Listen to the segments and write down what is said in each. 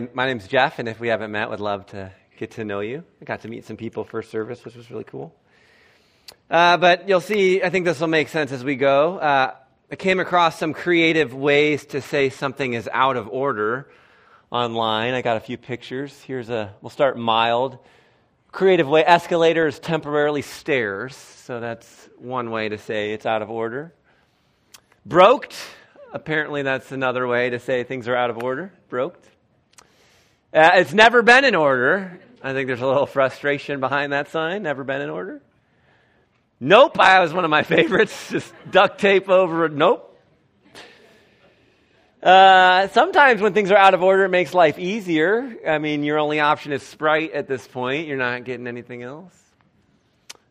My, name's Jeff, and if we haven't met, would love to get to know you. I got to meet some people first service, which was really cool. Uh, but you'll see, I think this will make sense as we go. Uh, I came across some creative ways to say something is out of order online. I got a few pictures. Here's a, we'll start mild. Creative way, escalators, temporarily stairs. So that's one way to say it's out of order. Broked, apparently that's another way to say things are out of order. Broked. Uh, it's never been in order. I think there's a little frustration behind that sign. Never been in order. Nope, I was one of my favorites. Just duct tape over it. Nope. Uh, sometimes when things are out of order, it makes life easier. I mean, your only option is Sprite at this point. You're not getting anything else.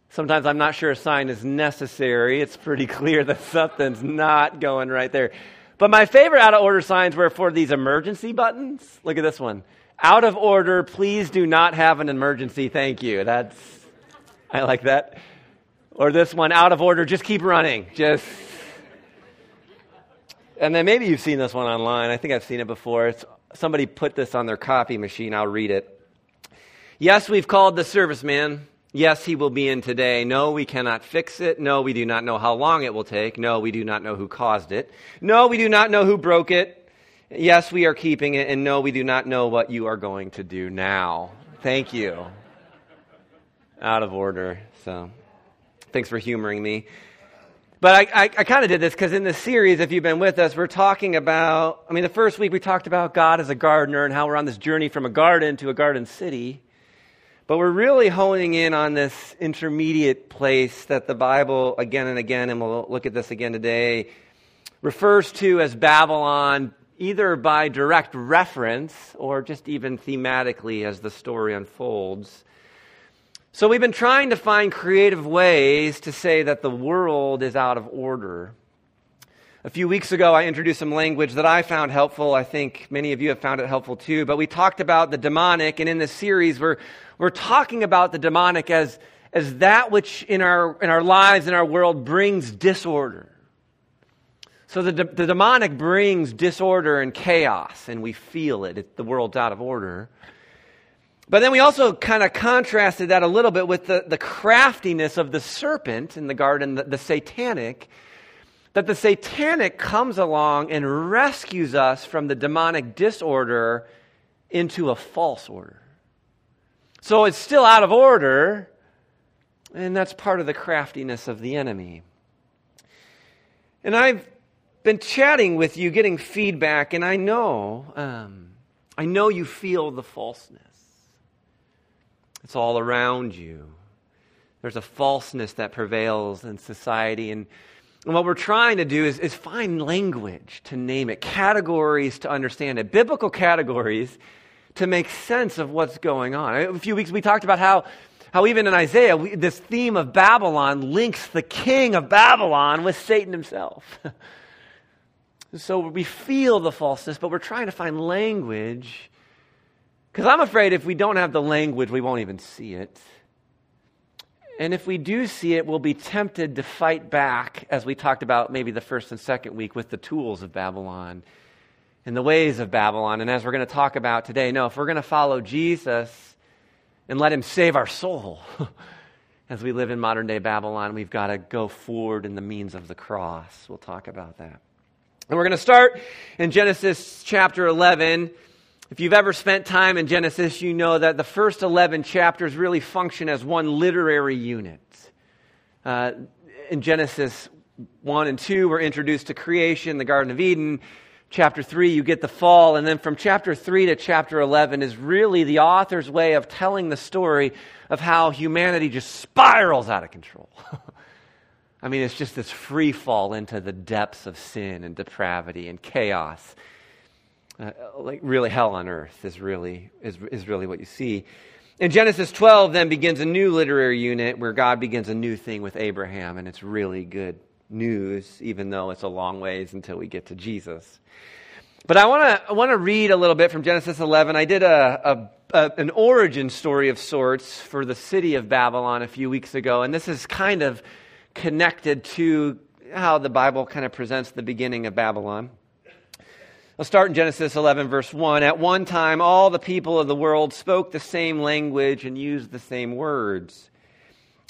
Sometimes I'm not sure a sign is necessary. It's pretty clear that something's not going right there. But my favorite out of order signs were for these emergency buttons. Look at this one. Out of order, please do not have an emergency. Thank you. That's, I like that. Or this one, out of order, just keep running. Just. And then maybe you've seen this one online. I think I've seen it before. It's, somebody put this on their copy machine. I'll read it. Yes, we've called the serviceman. Yes, he will be in today. No, we cannot fix it. No, we do not know how long it will take. No, we do not know who caused it. No, we do not know who broke it. Yes, we are keeping it. And no, we do not know what you are going to do now. Thank you. Out of order. So. Thanks for humoring me. But I, I, I kind of did this because in this series, if you've been with us, we're talking about, I mean, the first week we talked about God as a gardener and how we're on this journey from a garden to a garden city. But we're really honing in on this intermediate place that the Bible, again and again, and we'll look at this again today, refers to as Babylon, either by direct reference or just even thematically as the story unfolds. So we've been trying to find creative ways to say that the world is out of order. A few weeks ago, I introduced some language that I found helpful. I think many of you have found it helpful too. But we talked about the demonic, and in this series, we're, we're talking about the demonic as, as that which in our, in our lives, in our world, brings disorder. So the, the demonic brings disorder and chaos, and we feel it. it the world's out of order. But then we also kind of contrasted that a little bit with the, the craftiness of the serpent in the garden, the, the satanic, that the satanic comes along and rescues us from the demonic disorder into a false order. So it's still out of order, and that's part of the craftiness of the enemy. And I've been chatting with you, getting feedback, and I know, um, I know you feel the falseness. It's all around you. There's a falseness that prevails in society. And, and what we're trying to do is, is find language to name it, categories to understand it, biblical categories to make sense of what's going on. A few weeks we talked about how, how even in Isaiah, we, this theme of Babylon links the king of Babylon with Satan himself. so we feel the falseness, but we're trying to find language because I'm afraid if we don't have the language, we won't even see it. And if we do see it, we'll be tempted to fight back, as we talked about maybe the first and second week, with the tools of Babylon and the ways of Babylon. And as we're going to talk about today, no, if we're going to follow Jesus and let him save our soul, as we live in modern day Babylon, we've got to go forward in the means of the cross. We'll talk about that. And we're going to start in Genesis chapter 11. If you've ever spent time in Genesis, you know that the first 11 chapters really function as one literary unit. Uh, in Genesis 1 and 2, we're introduced to creation, the Garden of Eden. Chapter 3, you get the fall. And then from chapter 3 to chapter 11 is really the author's way of telling the story of how humanity just spirals out of control. I mean, it's just this free fall into the depths of sin and depravity and chaos uh, like really hell on earth is really, is, is really what you see. In Genesis 12 then begins a new literary unit where God begins a new thing with Abraham, and it's really good news, even though it's a long ways until we get to Jesus. But I want to I want to read a little bit from Genesis 11. I did a, a, a, an origin story of sorts for the city of Babylon a few weeks ago, and this is kind of connected to how the Bible kind of presents the beginning of Babylon. I'll start in Genesis 11, verse 1. At one time, all the people of the world spoke the same language and used the same words.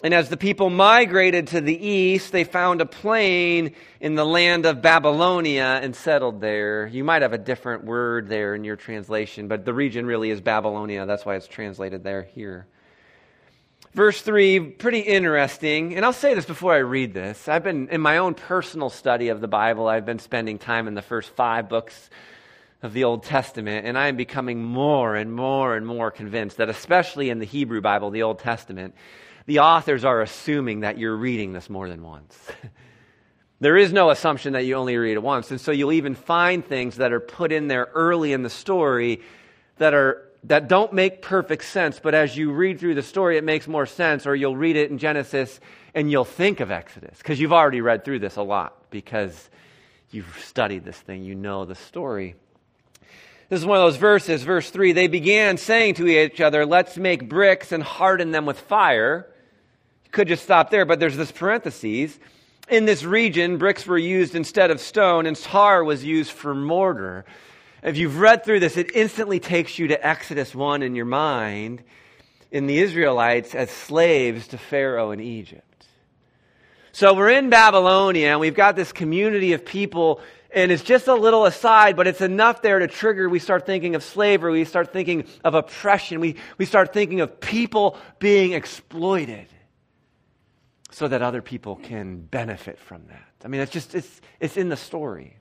And as the people migrated to the east, they found a plain in the land of Babylonia and settled there. You might have a different word there in your translation, but the region really is Babylonia. That's why it's translated there here. Verse 3, pretty interesting. And I'll say this before I read this. I've been, in my own personal study of the Bible, I've been spending time in the first five books of the Old Testament, and I am becoming more and more and more convinced that, especially in the Hebrew Bible, the Old Testament, the authors are assuming that you're reading this more than once. there is no assumption that you only read it once. And so you'll even find things that are put in there early in the story that are that don't make perfect sense, but as you read through the story, it makes more sense, or you'll read it in Genesis and you'll think of Exodus, because you've already read through this a lot, because you've studied this thing, you know the story. This is one of those verses, verse 3. They began saying to each other, Let's make bricks and harden them with fire You could just stop there, but there's this parentheses. In this region, bricks were used instead of stone, and tar was used for mortar. If you've read through this, it instantly takes you to Exodus 1 in your mind in the Israelites as slaves to Pharaoh in Egypt. So we're in Babylonia, and we've got this community of people, and it's just a little aside, but it's enough there to trigger. We start thinking of slavery, we start thinking of oppression, we, we start thinking of people being exploited so that other people can benefit from that. I mean, it's just, it's, it's in the story.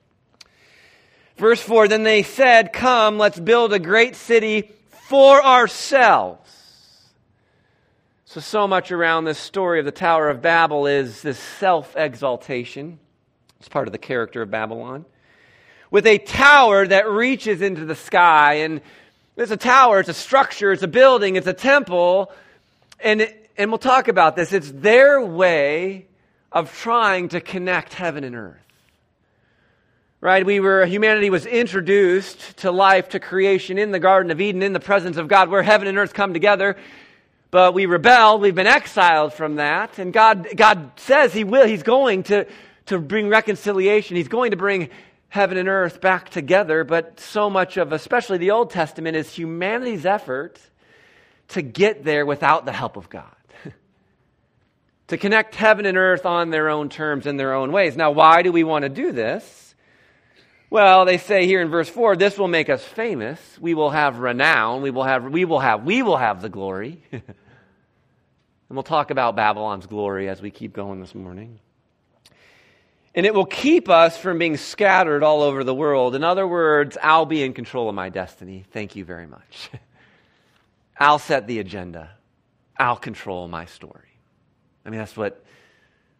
Verse 4 Then they said, Come, let's build a great city for ourselves. So, so much around this story of the Tower of Babel is this self exaltation. It's part of the character of Babylon. With a tower that reaches into the sky. And it's a tower, it's a structure, it's a building, it's a temple. And it, and we'll talk about this, it's their way of trying to connect heaven and earth. Right? We were, humanity was introduced to life, to creation in the Garden of Eden, in the presence of God, where heaven and earth come together. But we rebelled, we've been exiled from that, and God, God says He will, He's going to, to bring reconciliation. He's going to bring heaven and earth back together, but so much of, especially the Old Testament, is humanity's effort to get there without the help of God to connect heaven and earth on their own terms in their own ways. Now, why do we want to do this? Well, they say here in verse 4, this will make us famous. We will have renown. We will have, we will have, we will have the glory. and we'll talk about Babylon's glory as we keep going this morning. And it will keep us from being scattered all over the world. In other words, I'll be in control of my destiny. Thank you very much. I'll set the agenda. I'll control my story. I mean, that's what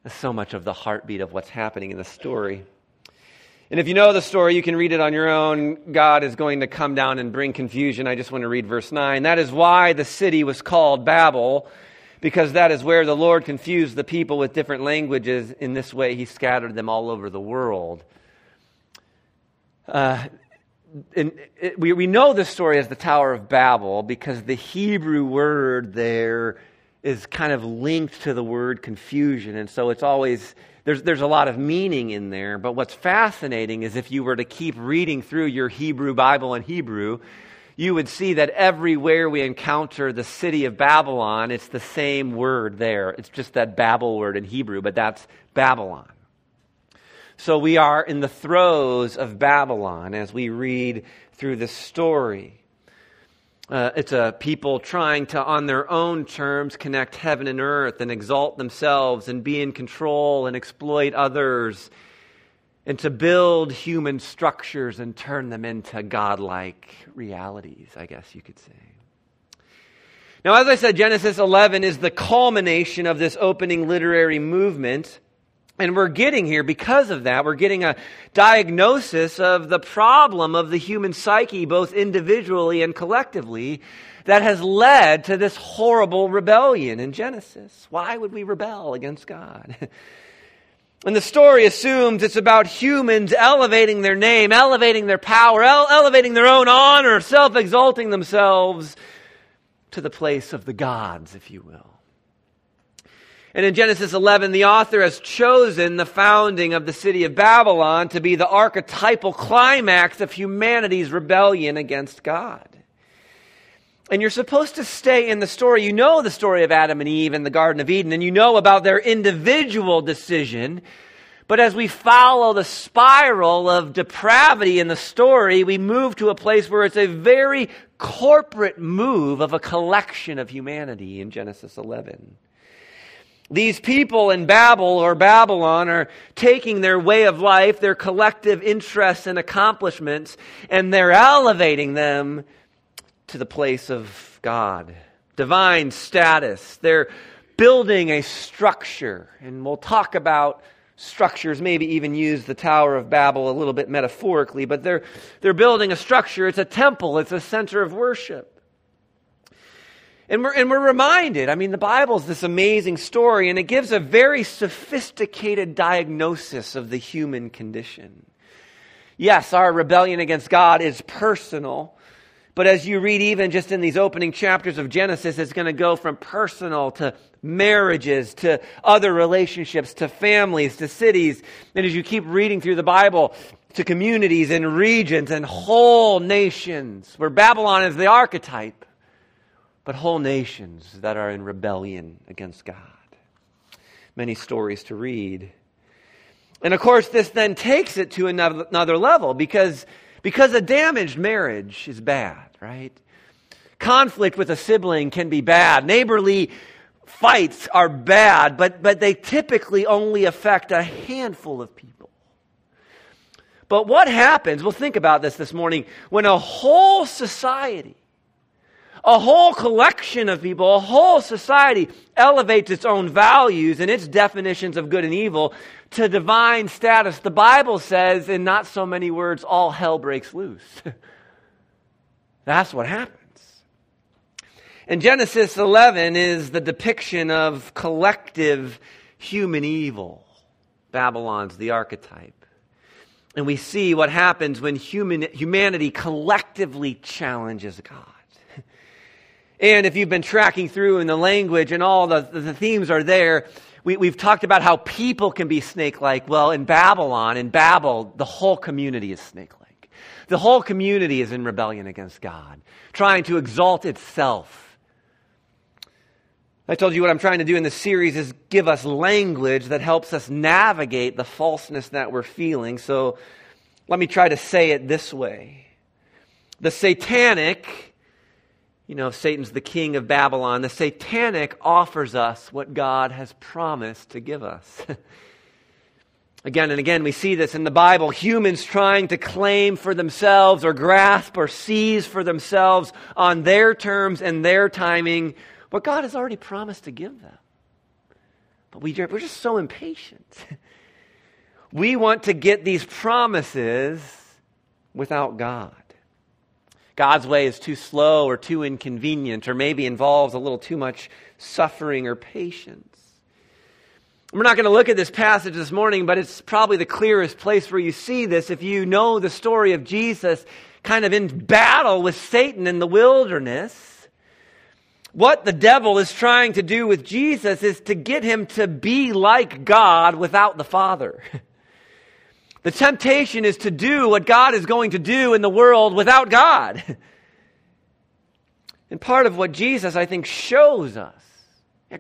that's so much of the heartbeat of what's happening in the story. And if you know the story, you can read it on your own. God is going to come down and bring confusion. I just want to read verse 9. That is why the city was called Babel, because that is where the Lord confused the people with different languages. In this way, he scattered them all over the world. Uh, and it, we, we know this story as the Tower of Babel because the Hebrew word there is kind of linked to the word confusion. And so it's always, there's, there's a lot of meaning in there. But what's fascinating is if you were to keep reading through your Hebrew Bible in Hebrew, you would see that everywhere we encounter the city of Babylon, it's the same word there. It's just that Babel word in Hebrew, but that's Babylon. So we are in the throes of Babylon as we read through the story. Uh, it's a people trying to, on their own terms, connect heaven and earth and exalt themselves and be in control and exploit others and to build human structures and turn them into godlike realities, I guess you could say. Now, as I said, Genesis 11 is the culmination of this opening literary movement. And we're getting here because of that. We're getting a diagnosis of the problem of the human psyche, both individually and collectively, that has led to this horrible rebellion in Genesis. Why would we rebel against God? And the story assumes it's about humans elevating their name, elevating their power, ele- elevating their own honor, self exalting themselves to the place of the gods, if you will. And in Genesis 11, the author has chosen the founding of the city of Babylon to be the archetypal climax of humanity's rebellion against God. And you're supposed to stay in the story. You know the story of Adam and Eve in the Garden of Eden, and you know about their individual decision. But as we follow the spiral of depravity in the story, we move to a place where it's a very corporate move of a collection of humanity in Genesis 11. These people in Babel or Babylon are taking their way of life, their collective interests and accomplishments, and they're elevating them to the place of God, divine status. They're building a structure, and we'll talk about structures, maybe even use the Tower of Babel a little bit metaphorically, but they're, they're building a structure. It's a temple, it's a center of worship. And we're, and we're reminded, I mean, the Bible's this amazing story, and it gives a very sophisticated diagnosis of the human condition. Yes, our rebellion against God is personal, but as you read even just in these opening chapters of Genesis, it's going to go from personal to marriages to other relationships to families to cities. And as you keep reading through the Bible, to communities and regions and whole nations, where Babylon is the archetype but whole nations that are in rebellion against God. Many stories to read. And of course, this then takes it to another, level because, because a damaged marriage is bad, right? Conflict with a sibling can be bad. Neighborly fights are bad, but, but they typically only affect a handful of people. But what happens, we'll think about this this morning, when a whole society a whole collection of people, a whole society elevates its own values and its definitions of good and evil to divine status. The Bible says, in not so many words, all hell breaks loose. That's what happens. And Genesis 11 is the depiction of collective human evil. Babylon's the archetype. And we see what happens when human, humanity collectively challenges God. And if you've been tracking through in the language and all the, the themes are there, we, have talked about how people can be snake like. Well, in Babylon, in Babel, the whole community is snake like. The whole community is in rebellion against God, trying to exalt itself. I told you what I'm trying to do in this series is give us language that helps us navigate the falseness that we're feeling. So let me try to say it this way. The satanic you know, Satan's the king of Babylon. The satanic offers us what God has promised to give us. again and again, we see this in the Bible humans trying to claim for themselves or grasp or seize for themselves on their terms and their timing what God has already promised to give them. But we, we're just so impatient. we want to get these promises without God. God's way is too slow or too inconvenient or maybe involves a little too much suffering or patience. We're not going to look at this passage this morning, but it's probably the clearest place where you see this if you know the story of Jesus kind of in battle with Satan in the wilderness. What the devil is trying to do with Jesus is to get him to be like God without the Father. The temptation is to do what God is going to do in the world without God. And part of what Jesus, I think, shows us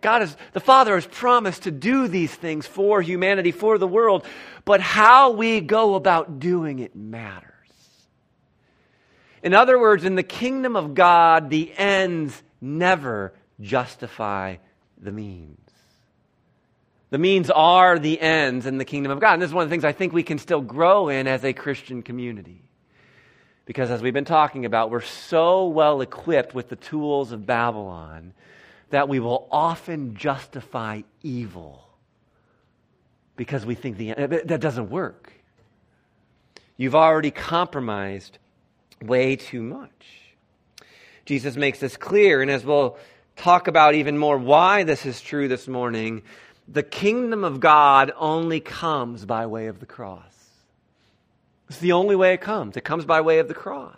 God is, the Father has promised to do these things for humanity, for the world, but how we go about doing it matters. In other words, in the kingdom of God, the ends never justify the means. The means are the ends in the kingdom of God. And this is one of the things I think we can still grow in as a Christian community. Because as we've been talking about, we're so well equipped with the tools of Babylon that we will often justify evil because we think the that doesn't work. You've already compromised way too much. Jesus makes this clear, and as we'll talk about even more why this is true this morning, the kingdom of God only comes by way of the cross. It's the only way it comes. It comes by way of the cross.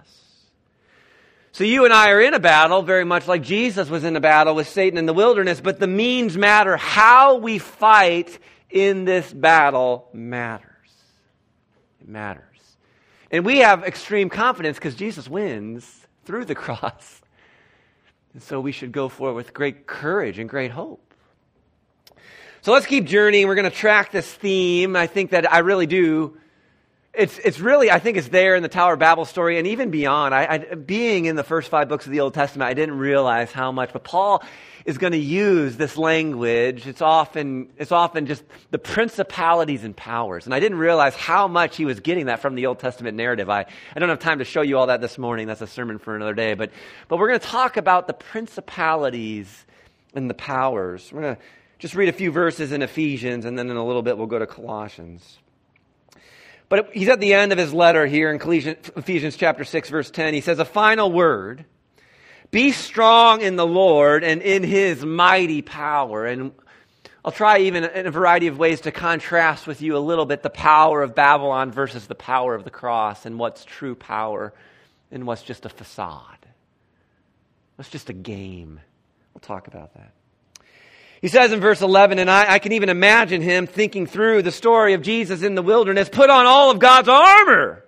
So you and I are in a battle, very much like Jesus was in a battle with Satan in the wilderness, but the means matter. How we fight in this battle matters. It matters. And we have extreme confidence because Jesus wins through the cross. And so we should go forward with great courage and great hope. So let's keep journeying. We're going to track this theme. I think that I really do it's, it's really, I think it's there in the Tower of Babel story and even beyond. I, I, being in the first five books of the Old Testament, I didn't realize how much. But Paul is going to use this language. It's often, it's often just the principalities and powers. And I didn't realize how much he was getting that from the Old Testament narrative. I, I don't have time to show you all that this morning. That's a sermon for another day. But, but we're going to talk about the principalities and the powers. We're going to just read a few verses in Ephesians, and then in a little bit we'll go to Colossians. But he's at the end of his letter here in Ephesians chapter 6, verse 10. He says, A final word be strong in the Lord and in his mighty power. And I'll try even in a variety of ways to contrast with you a little bit the power of Babylon versus the power of the cross and what's true power and what's just a facade. What's just a game. We'll talk about that. He says in verse 11, and I, I, can even imagine him thinking through the story of Jesus in the wilderness put on all of God's armor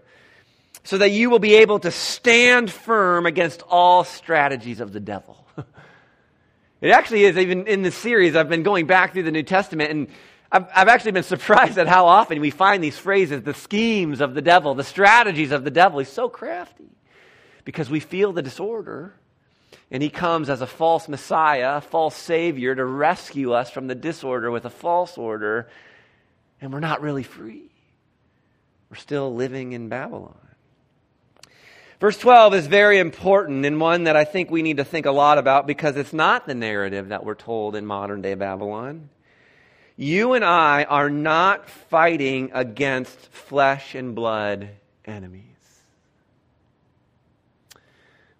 so that you will be able to stand firm against all strategies of the devil. it actually is, even in this series, I've been going back through the New Testament, and I've, I've actually been surprised at how often we find these phrases the schemes of the devil, the strategies of the devil. He's so crafty because we feel the disorder and he comes as a false Messiah, a false Savior to rescue us from the disorder with a false order. And we're not really free. We're still living in Babylon. Verse 12 is very important and one that I think we need to think a lot about because it's not the narrative that we're told in modern day Babylon. You and I are not fighting against flesh and blood enemies.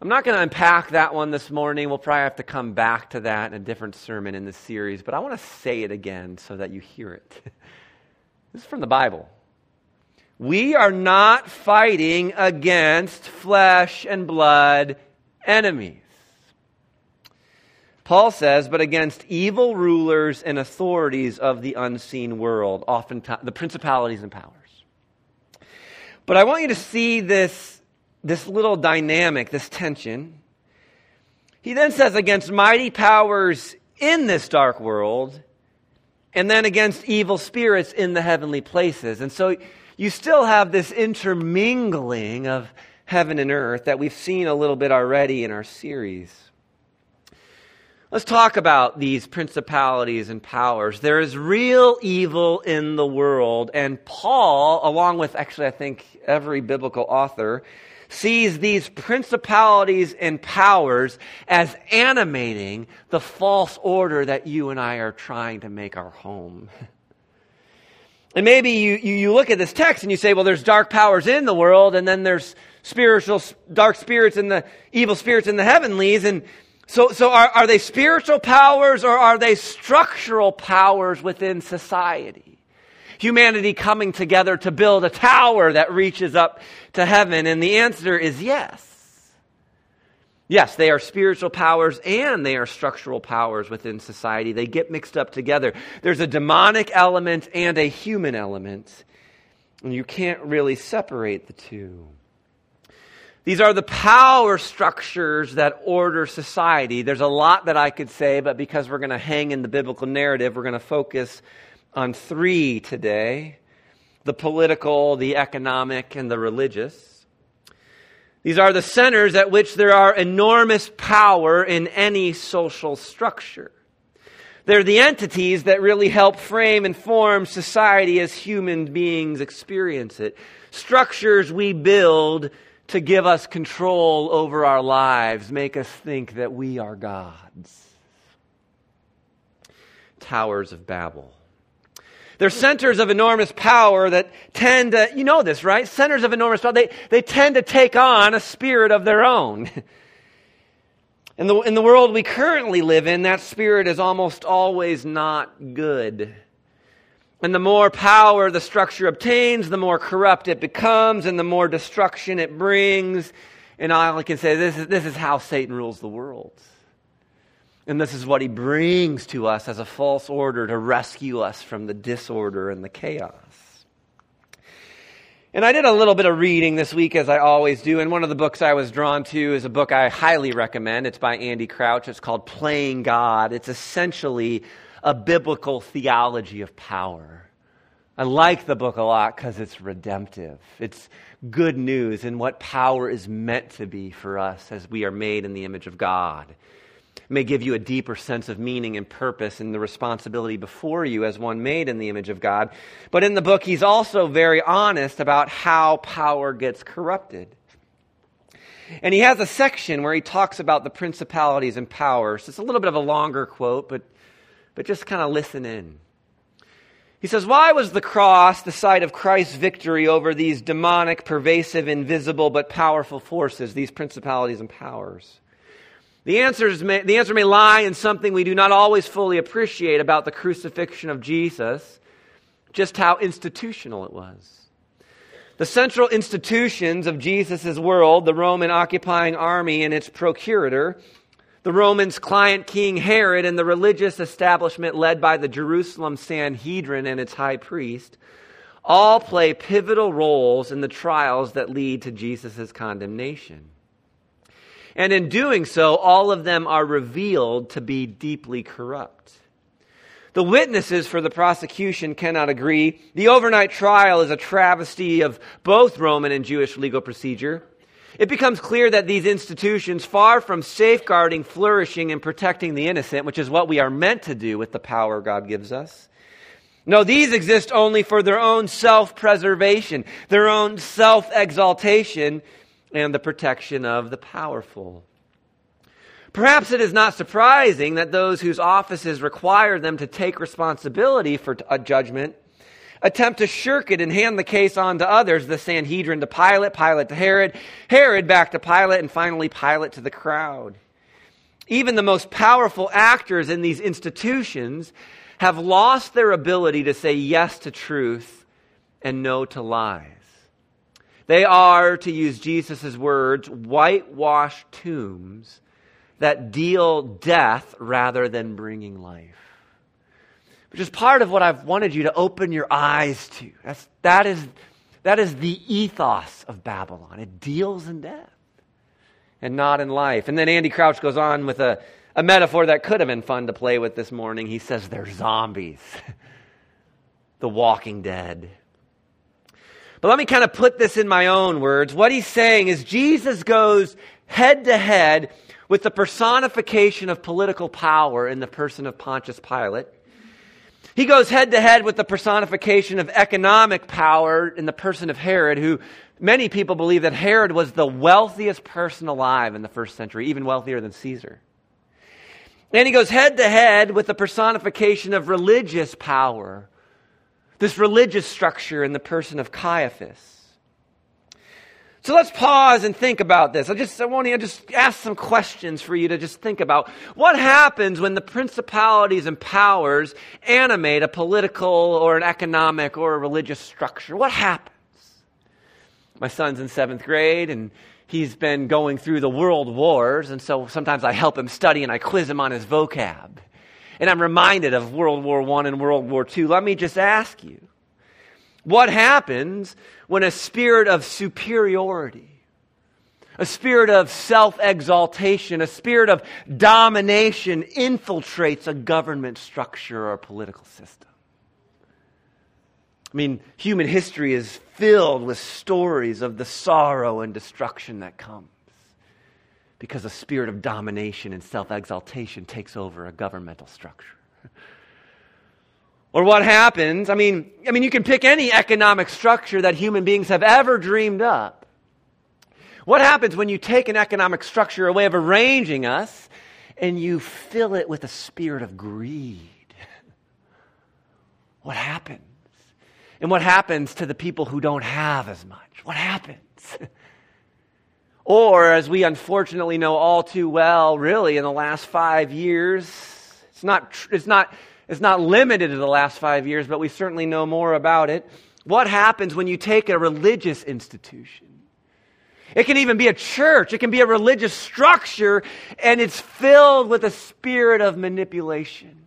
I'm not going to unpack that one this morning. We'll probably have to come back to that in a different sermon in this series, but I want to say it again so that you hear it. this is from the Bible. We are not fighting against flesh and blood enemies. Paul says, but against evil rulers and authorities of the unseen world, oftentimes the principalities and powers. But I want you to see this this little dynamic, this tension. He then says, against mighty powers in this dark world, and then against evil spirits in the heavenly places. And so you still have this intermingling of heaven and earth that we've seen a little bit already in our series. Let's talk about these principalities and powers. There is real evil in the world, and Paul, along with actually, I think, every biblical author, sees these principalities and powers as animating the false order that you and I are trying to make our home. And maybe you, you, you, look at this text and you say, well, there's dark powers in the world, and then there's spiritual, dark spirits and the evil spirits in the heavenlies. And so, so are, are they spiritual powers or are they structural powers within society? Humanity coming together to build a tower that reaches up to heaven? And the answer is yes. Yes, they are spiritual powers and they are structural powers within society. They get mixed up together. There's a demonic element and a human element, and you can't really separate the two. These are the power structures that order society. There's a lot that I could say, but because we're going to hang in the biblical narrative, we're going to focus on three today the political, the economic, and the religious. These are the centers at which there are enormous power in any social structure. They're the entities that really help frame and form society as human beings experience it. Structures we build to give us control over our lives, make us think that we are gods. Towers of Babel. They're centers of enormous power that tend to, you know this, right? Centers of enormous power, they, they tend to take on a spirit of their own. In the, in the world we currently live in, that spirit is almost always not good. And the more power the structure obtains, the more corrupt it becomes, and the more destruction it brings. And I can say, this is, this is how Satan rules the world. And this is what he brings to us as a false order to rescue us from the disorder and the chaos. And I did a little bit of reading this week, as I always do. And one of the books I was drawn to is a book I highly recommend. It's by Andy Crouch. It's called Playing God. It's essentially a biblical theology of power. I like the book a lot because it's redemptive. It's good news in what power is meant to be for us as we are made in the image of God. May give you a deeper sense of meaning and purpose and the responsibility before you as one made in the image of God. But in the book, he's also very honest about how power gets corrupted. And he has a section where he talks about the principalities and powers. It's a little bit of a longer quote, but, but just kind of listen in. He says, Why was the cross the site of Christ's victory over these demonic, pervasive, invisible, but powerful forces, these principalities and powers? The, answers may, the answer may lie in something we do not always fully appreciate about the crucifixion of Jesus, just how institutional it was. The central institutions of Jesus' world, the Roman occupying army and its procurator, the Romans' client King Herod and the religious establishment led by the Jerusalem Sanhedrin and its high priest all play pivotal roles in the trials that lead to Jesus' condemnation. And in doing so, all of them are revealed to be deeply corrupt. The witnesses for the prosecution cannot agree. The overnight trial is a travesty of both Roman and Jewish legal procedure. It becomes clear that these institutions, far from safeguarding, flourishing, and protecting the innocent, which is what we are meant to do with the power God gives us, no, these exist only for their own self preservation, their own self exaltation, and the protection of the powerful. Perhaps it is not surprising that those whose offices require them to take responsibility for a judgment attempt to shirk it and hand the case on to others, the Sanhedrin to Pilate, Pilate to Herod, Herod back to Pilate, and finally Pilate to the crowd. Even the most powerful actors in these institutions have lost their ability to say yes to truth and no to lies. They are, to use Jesus' words, whitewashed tombs that deal death rather than bringing life which is part of what I've wanted you to open your eyes to. That's, that, is, that is the ethos of Babylon. It deals in death and not in life. And then Andy Crouch goes on with a, a metaphor that could have been fun to play with this morning. He says they're zombies, the walking dead. But let me kind of put this in my own words. What he's saying is Jesus goes head to head with the personification of political power in the person of Pontius Pilate he goes head to head with the personification of economic power in the person of Herod, who many people believe that Herod was the wealthiest person alive in the first century, even wealthier than Caesar. And he goes head to head with the personification of religious power, this religious structure in the person of Caiaphas. So let's pause and think about this. I just I want to just ask some questions for you to just think about. What happens when the principalities and powers animate a political or an economic or a religious structure? What happens? My son's in seventh grade and he's been going through the world wars, and so sometimes I help him study and I quiz him on his vocab. And I'm reminded of World War I and World War II. Let me just ask you what happens when a spirit of superiority, a spirit of self exaltation, a spirit of domination infiltrates a government structure or a political system? I mean, human history is filled with stories of the sorrow and destruction that comes because a spirit of domination and self exaltation takes over a governmental structure. Or what happens? I mean, I mean, you can pick any economic structure that human beings have ever dreamed up. What happens when you take an economic structure, a way of arranging us, and you fill it with a spirit of greed? What happens? And what happens to the people who don't have as much? What happens? or, as we unfortunately know all too well, really, in the last five years, it's not, it's not it's not limited to the last five years, but we certainly know more about it. What happens when you take a religious institution It can even be a church. It can be a religious structure, and it's filled with a spirit of manipulation,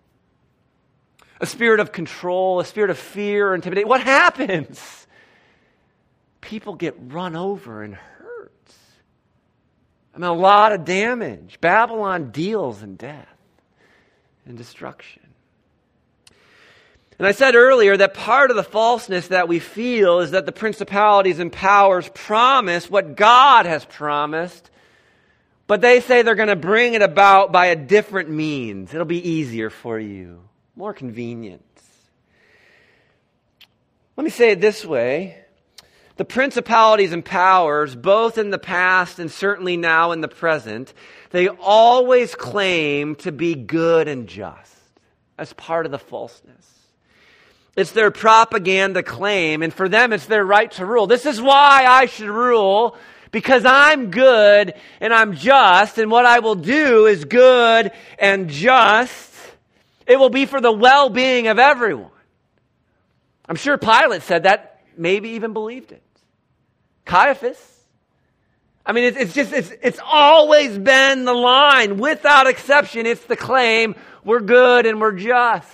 a spirit of control, a spirit of fear intimidation. What happens? People get run over and hurt. I mean, a lot of damage. Babylon deals in death and destruction. And I said earlier that part of the falseness that we feel is that the principalities and powers promise what God has promised, but they say they're going to bring it about by a different means. It'll be easier for you, more convenient. Let me say it this way the principalities and powers, both in the past and certainly now in the present, they always claim to be good and just. That's part of the falseness. It's their propaganda claim, and for them, it's their right to rule. This is why I should rule, because I'm good and I'm just, and what I will do is good and just. It will be for the well being of everyone. I'm sure Pilate said that, maybe even believed it. Caiaphas. I mean, it's, it's just, it's, it's always been the line. Without exception, it's the claim we're good and we're just.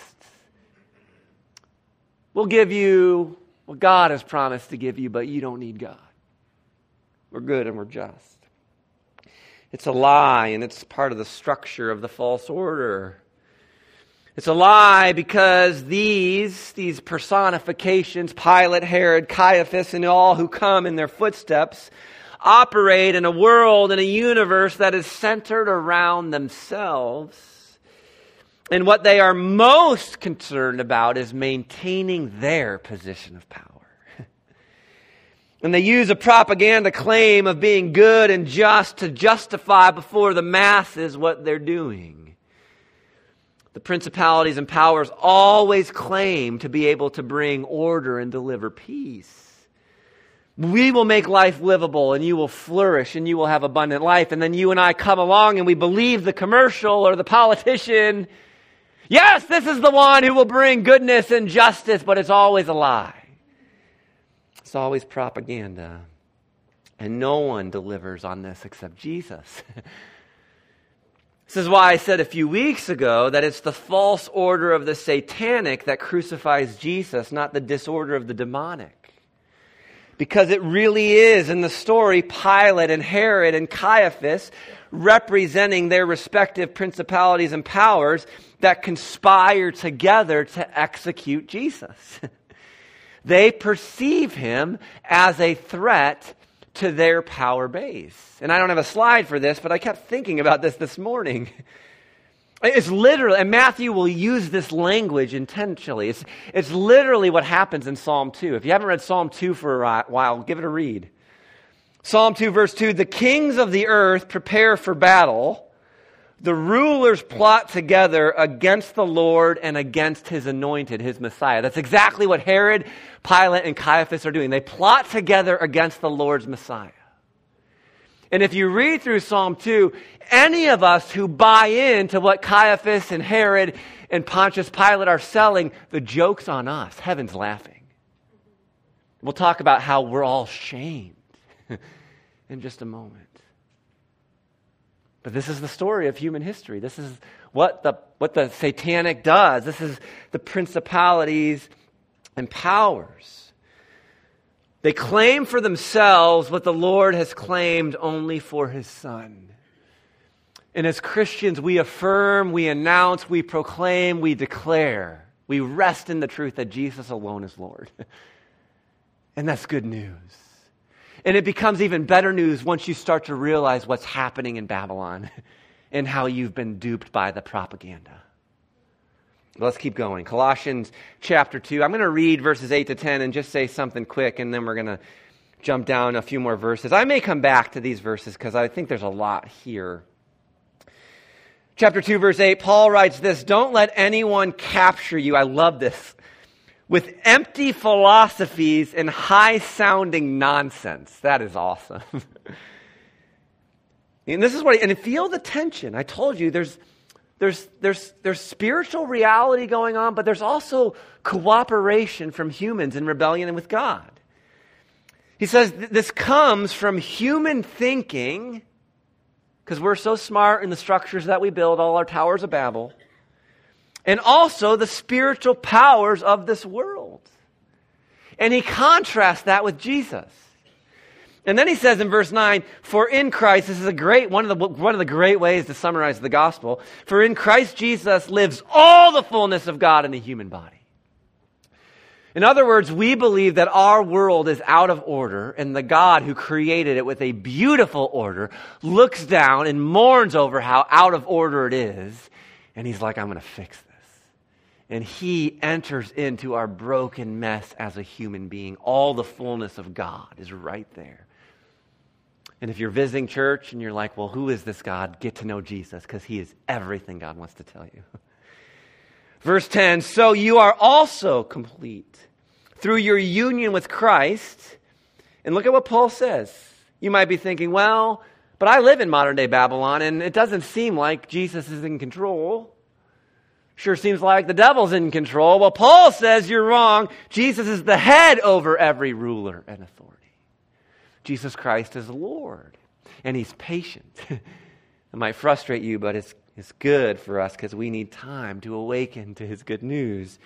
We'll give you what God has promised to give you, but you don't need God. We're good and we're just. It's a lie, and it's part of the structure of the false order. It's a lie because these, these personifications, Pilate, Herod, Caiaphas, and all who come in their footsteps, operate in a world, in a universe that is centered around themselves. And what they are most concerned about is maintaining their position of power. and they use a propaganda claim of being good and just to justify before the masses what they're doing the principalities and powers always claim to be able to bring order and deliver peace. We will make life livable and you will flourish and you will have abundant life. And then you and I come along and we believe the commercial or the politician. Yes, this is the one who will bring goodness and justice, but it's always a lie. It's always propaganda. And no one delivers on this except Jesus. This is why I said a few weeks ago that it's the false order of the satanic that crucifies Jesus, not the disorder of the demonic. Because it really is in the story Pilate and Herod and Caiaphas representing their respective principalities and powers that conspire together to execute Jesus. they perceive him as a threat to their power base. And I don't have a slide for this, but I kept thinking about this this morning. It's literally, and Matthew will use this language intentionally. It's, it's literally what happens in Psalm 2. If you haven't read Psalm 2 for a while, give it a read. Psalm 2, verse 2 The kings of the earth prepare for battle. The rulers plot together against the Lord and against his anointed, his Messiah. That's exactly what Herod, Pilate, and Caiaphas are doing. They plot together against the Lord's Messiah. And if you read through Psalm 2, any of us who buy into what Caiaphas and Herod and Pontius Pilate are selling, the joke's on us. Heaven's laughing. We'll talk about how we're all shamed in just a moment. But this is the story of human history. This is what the, what the satanic does. This is the principalities and powers. They claim for themselves what the Lord has claimed only for his Son. And as Christians, we affirm, we announce, we proclaim, we declare, we rest in the truth that Jesus alone is Lord. and that's good news. And it becomes even better news once you start to realize what's happening in Babylon and how you've been duped by the propaganda. Let's keep going. Colossians chapter 2. I'm going to read verses 8 to 10 and just say something quick, and then we're going to jump down a few more verses. I may come back to these verses because I think there's a lot here. Chapter 2, verse 8, Paul writes this Don't let anyone capture you. I love this. With empty philosophies and high sounding nonsense. That is awesome. and this is what, and feel the tension. I told you there's there's, there's, there's spiritual reality going on, but there's also cooperation from humans in rebellion and with God. He says this comes from human thinking, because we're so smart in the structures that we build, all our towers of Babel, and also the spiritual powers of this world. And he contrasts that with Jesus. And then he says in verse 9, for in Christ, this is a great, one of the, one of the great ways to summarize the gospel, for in Christ Jesus lives all the fullness of God in the human body. In other words, we believe that our world is out of order, and the God who created it with a beautiful order looks down and mourns over how out of order it is, and he's like, I'm going to fix this. And he enters into our broken mess as a human being. All the fullness of God is right there. And if you're visiting church and you're like, well, who is this God? Get to know Jesus because he is everything God wants to tell you. Verse 10 So you are also complete through your union with Christ. And look at what Paul says. You might be thinking, well, but I live in modern day Babylon and it doesn't seem like Jesus is in control. Sure seems like the devil's in control. Well, Paul says you're wrong. Jesus is the head over every ruler and authority. Jesus Christ is Lord, and He's patient. it might frustrate you, but it's, it's good for us because we need time to awaken to His good news.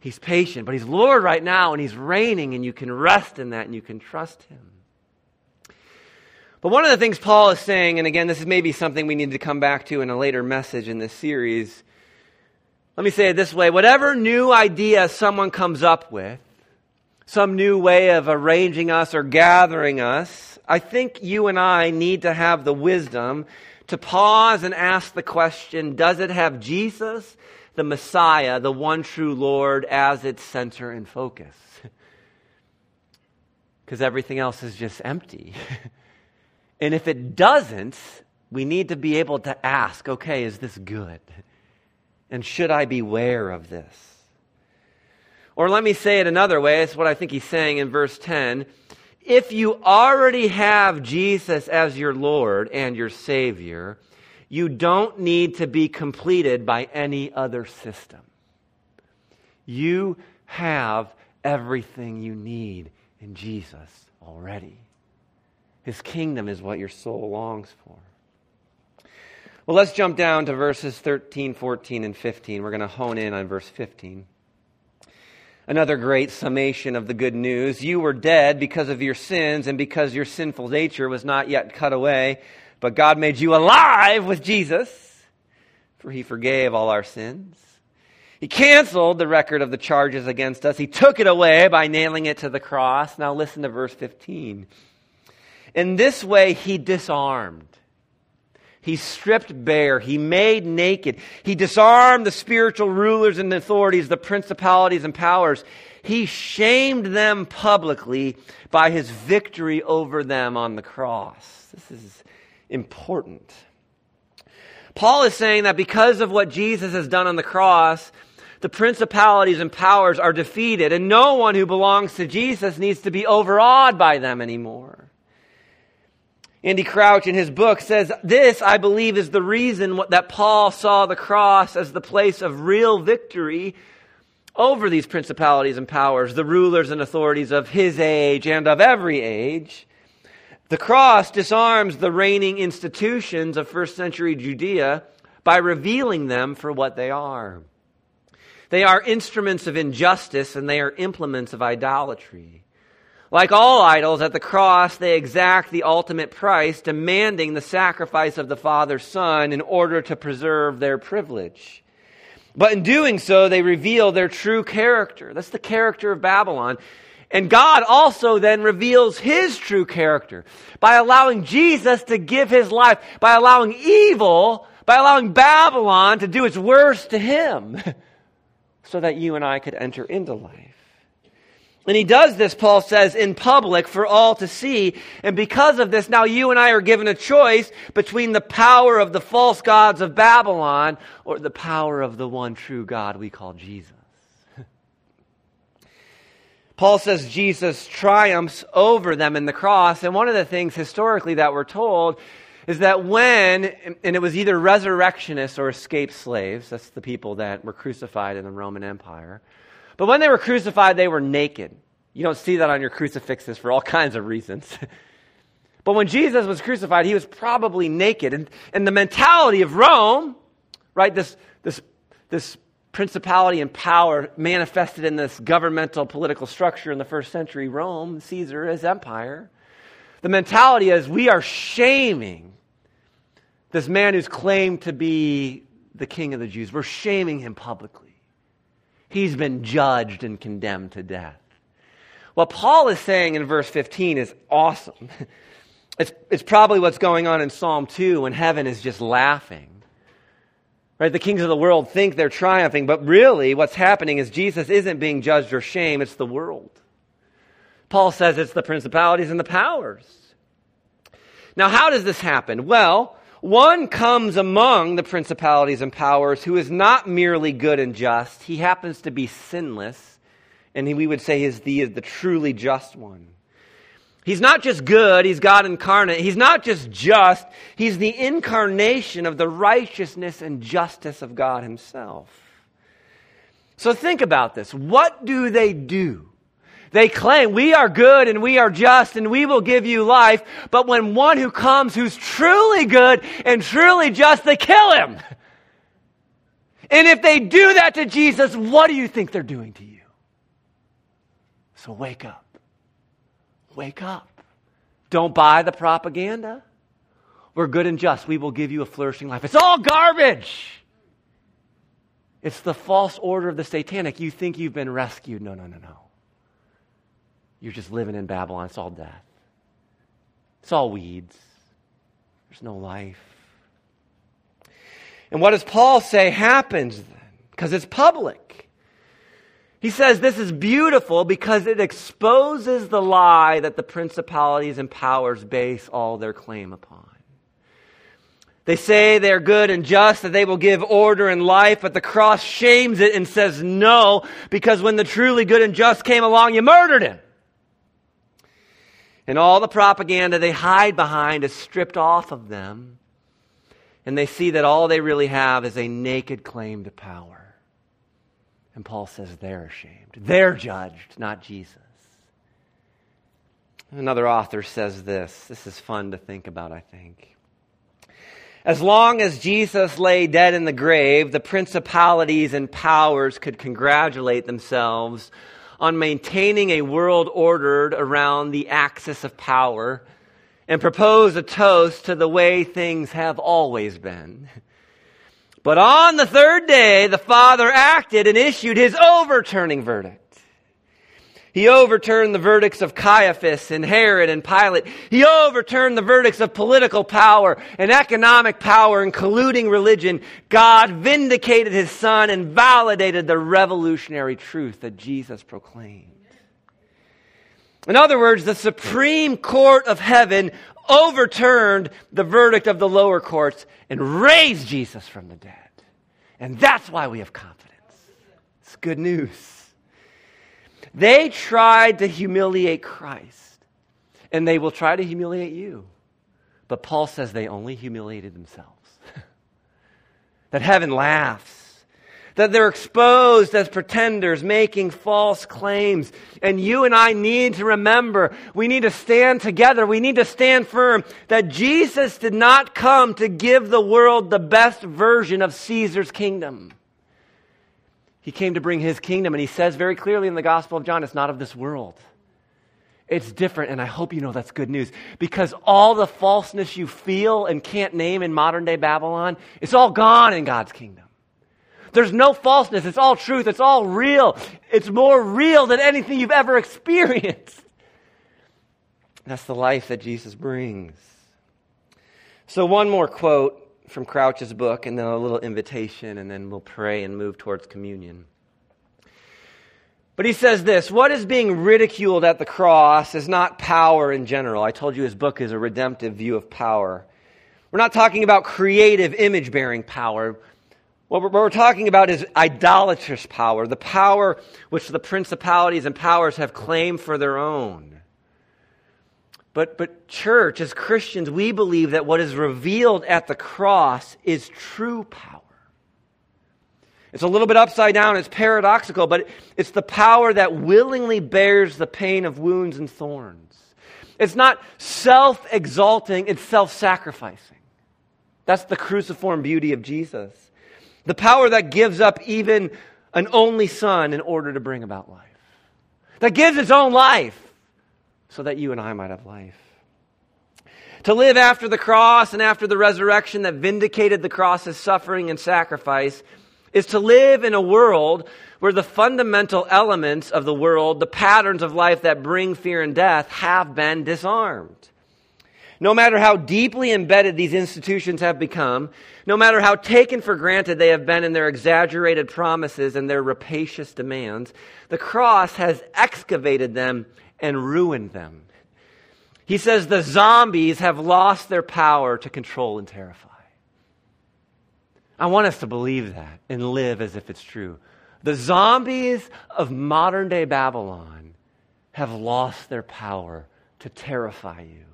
He's patient, but He's Lord right now, and He's reigning, and you can rest in that, and you can trust Him. But one of the things Paul is saying, and again, this is maybe something we need to come back to in a later message in this series. Let me say it this way whatever new idea someone comes up with, some new way of arranging us or gathering us, I think you and I need to have the wisdom to pause and ask the question Does it have Jesus, the Messiah, the one true Lord, as its center and focus? Because everything else is just empty. and if it doesn't, we need to be able to ask okay, is this good? And should I beware of this? Or let me say it another way. It's what I think he's saying in verse 10. If you already have Jesus as your Lord and your Savior, you don't need to be completed by any other system. You have everything you need in Jesus already. His kingdom is what your soul longs for. Well, let's jump down to verses 13, 14, and 15. We're going to hone in on verse 15. Another great summation of the good news. You were dead because of your sins and because your sinful nature was not yet cut away, but God made you alive with Jesus, for he forgave all our sins. He canceled the record of the charges against us. He took it away by nailing it to the cross. Now listen to verse 15. In this way, he disarmed he stripped bare. He made naked. He disarmed the spiritual rulers and authorities, the principalities and powers. He shamed them publicly by his victory over them on the cross. This is important. Paul is saying that because of what Jesus has done on the cross, the principalities and powers are defeated, and no one who belongs to Jesus needs to be overawed by them anymore. Andy Crouch in his book says, This, I believe, is the reason that Paul saw the cross as the place of real victory over these principalities and powers, the rulers and authorities of his age and of every age. The cross disarms the reigning institutions of first century Judea by revealing them for what they are. They are instruments of injustice and they are implements of idolatry. Like all idols, at the cross, they exact the ultimate price, demanding the sacrifice of the Father's Son in order to preserve their privilege. But in doing so, they reveal their true character. That's the character of Babylon. And God also then reveals his true character by allowing Jesus to give his life, by allowing evil, by allowing Babylon to do its worst to him, so that you and I could enter into life. And he does this, Paul says, in public for all to see. And because of this, now you and I are given a choice between the power of the false gods of Babylon or the power of the one true God we call Jesus. Paul says Jesus triumphs over them in the cross. And one of the things historically that we're told is that when, and it was either resurrectionists or escaped slaves, that's the people that were crucified in the Roman Empire but when they were crucified, they were naked. You don't see that on your crucifixes for all kinds of reasons. but when Jesus was crucified, he was probably naked. And, and the mentality of Rome, right, this, this, this principality and power manifested in this governmental political structure in the first century Rome, Caesar, his empire. The mentality is we are shaming this man who's claimed to be the king of the Jews. We're shaming him publicly. He's been judged and condemned to death. What Paul is saying in verse 15 is awesome. It's, it's probably what's going on in Psalm 2 when heaven is just laughing. Right? The kings of the world think they're triumphing, but really what's happening is Jesus isn't being judged or shamed, it's the world. Paul says it's the principalities and the powers. Now, how does this happen? Well, one comes among the principalities and powers who is not merely good and just, he happens to be sinless, and we would say he is the, the truly just one. He's not just good, he's God incarnate. He's not just just, he's the incarnation of the righteousness and justice of God himself. So think about this. What do they do? They claim we are good and we are just and we will give you life. But when one who comes who's truly good and truly just, they kill him. And if they do that to Jesus, what do you think they're doing to you? So wake up. Wake up. Don't buy the propaganda. We're good and just. We will give you a flourishing life. It's all garbage. It's the false order of the satanic. You think you've been rescued. No, no, no, no. You're just living in Babylon. It's all death, it's all weeds. There's no life. And what does Paul say happens then? Because it's public. He says this is beautiful because it exposes the lie that the principalities and powers base all their claim upon. They say they're good and just, that they will give order and life, but the cross shames it and says no, because when the truly good and just came along, you murdered him. And all the propaganda they hide behind is stripped off of them. And they see that all they really have is a naked claim to power. And Paul says they're ashamed. They're judged, not Jesus. Another author says this. This is fun to think about, I think. As long as Jesus lay dead in the grave, the principalities and powers could congratulate themselves on maintaining a world ordered around the axis of power and propose a toast to the way things have always been. But on the third day, the Father acted and issued his overturning verdict. He overturned the verdicts of Caiaphas and Herod and Pilate. He overturned the verdicts of political power and economic power and colluding religion. God vindicated his son and validated the revolutionary truth that Jesus proclaimed. In other words, the Supreme Court of Heaven overturned the verdict of the lower courts and raised Jesus from the dead. And that's why we have confidence. It's good news. They tried to humiliate Christ, and they will try to humiliate you. But Paul says they only humiliated themselves. that heaven laughs. That they're exposed as pretenders, making false claims. And you and I need to remember, we need to stand together. We need to stand firm that Jesus did not come to give the world the best version of Caesar's kingdom. He came to bring his kingdom, and he says very clearly in the Gospel of John, it's not of this world. It's different, and I hope you know that's good news because all the falseness you feel and can't name in modern day Babylon, it's all gone in God's kingdom. There's no falseness, it's all truth, it's all real. It's more real than anything you've ever experienced. That's the life that Jesus brings. So, one more quote from Crouch's book, and then a little invitation, and then we'll pray and move towards communion. But he says this what is being ridiculed at the cross is not power in general. I told you his book is a redemptive view of power. We're not talking about creative image bearing power. What we're, what we're, talking about is idolatrous power, the power which the principalities and powers have claimed for their own. But, but, church, as Christians, we believe that what is revealed at the cross is true power. It's a little bit upside down, it's paradoxical, but it's the power that willingly bears the pain of wounds and thorns. It's not self exalting, it's self sacrificing. That's the cruciform beauty of Jesus. The power that gives up even an only son in order to bring about life, that gives its own life so that you and I might have life. To live after the cross and after the resurrection that vindicated the cross's suffering and sacrifice is to live in a world where the fundamental elements of the world, the patterns of life that bring fear and death, have been disarmed. No matter how deeply embedded these institutions have become, no matter how taken for granted they have been in their exaggerated promises and their rapacious demands, the cross has excavated them and ruined them. He says the zombies have lost their power to control and terrify. I want us to believe that and live as if it's true. The zombies of modern day Babylon have lost their power to terrify you,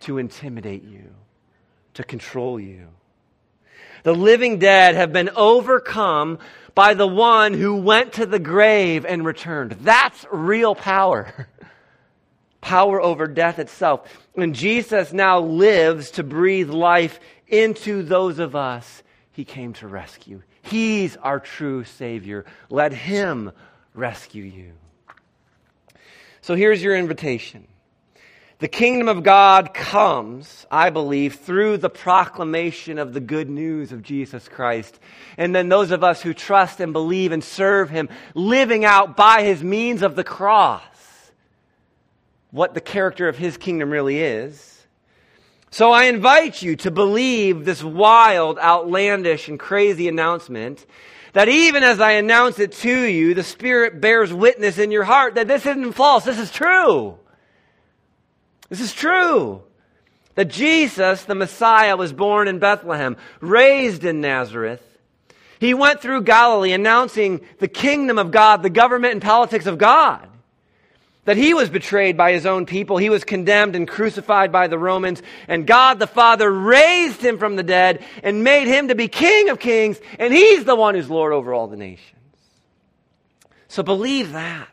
to intimidate you, to control you. The living dead have been overcome by the one who went to the grave and returned. That's real power. power over death itself. And Jesus now lives to breathe life into those of us he came to rescue. He's our true Savior. Let Him rescue you. So here's your invitation. The kingdom of God comes, I believe, through the proclamation of the good news of Jesus Christ. And then those of us who trust and believe and serve Him, living out by His means of the cross what the character of His kingdom really is. So I invite you to believe this wild, outlandish, and crazy announcement that even as I announce it to you, the Spirit bears witness in your heart that this isn't false. This is true. This is true. That Jesus, the Messiah, was born in Bethlehem, raised in Nazareth. He went through Galilee announcing the kingdom of God, the government and politics of God that he was betrayed by his own people. He was condemned and crucified by the Romans. And God the Father raised him from the dead and made him to be King of kings. And he's the one who's Lord over all the nations. So believe that.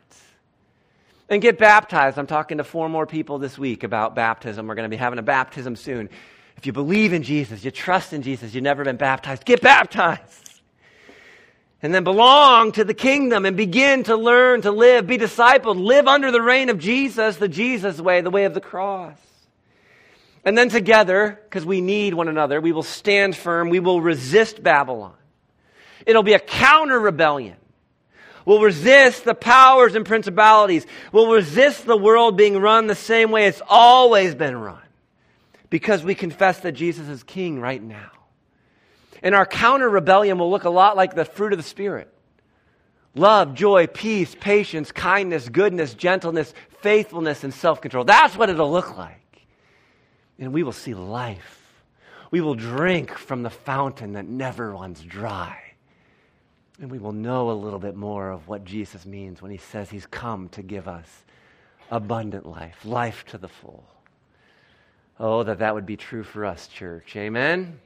And get baptized. I'm talking to four more people this week about baptism. We're going to be having a baptism soon. If you believe in Jesus, you trust in Jesus, you've never been baptized, get baptized and then belong to the kingdom and begin to learn to live, be discipled, live under the reign of Jesus, the Jesus way, the way of the cross. And then together, because we need one another, we will stand firm, we will resist Babylon. It'll be a counter rebellion. We'll resist the powers and principalities. We'll resist the world being run the same way it's always been run. Because we confess that Jesus is king right now. And our counter rebellion will look a lot like the fruit of the Spirit love, joy, peace, patience, kindness, goodness, gentleness, faithfulness, and self control. That's what it'll look like. And we will see life. We will drink from the fountain that never runs dry. And we will know a little bit more of what Jesus means when he says he's come to give us abundant life, life to the full. Oh, that that would be true for us, church. Amen.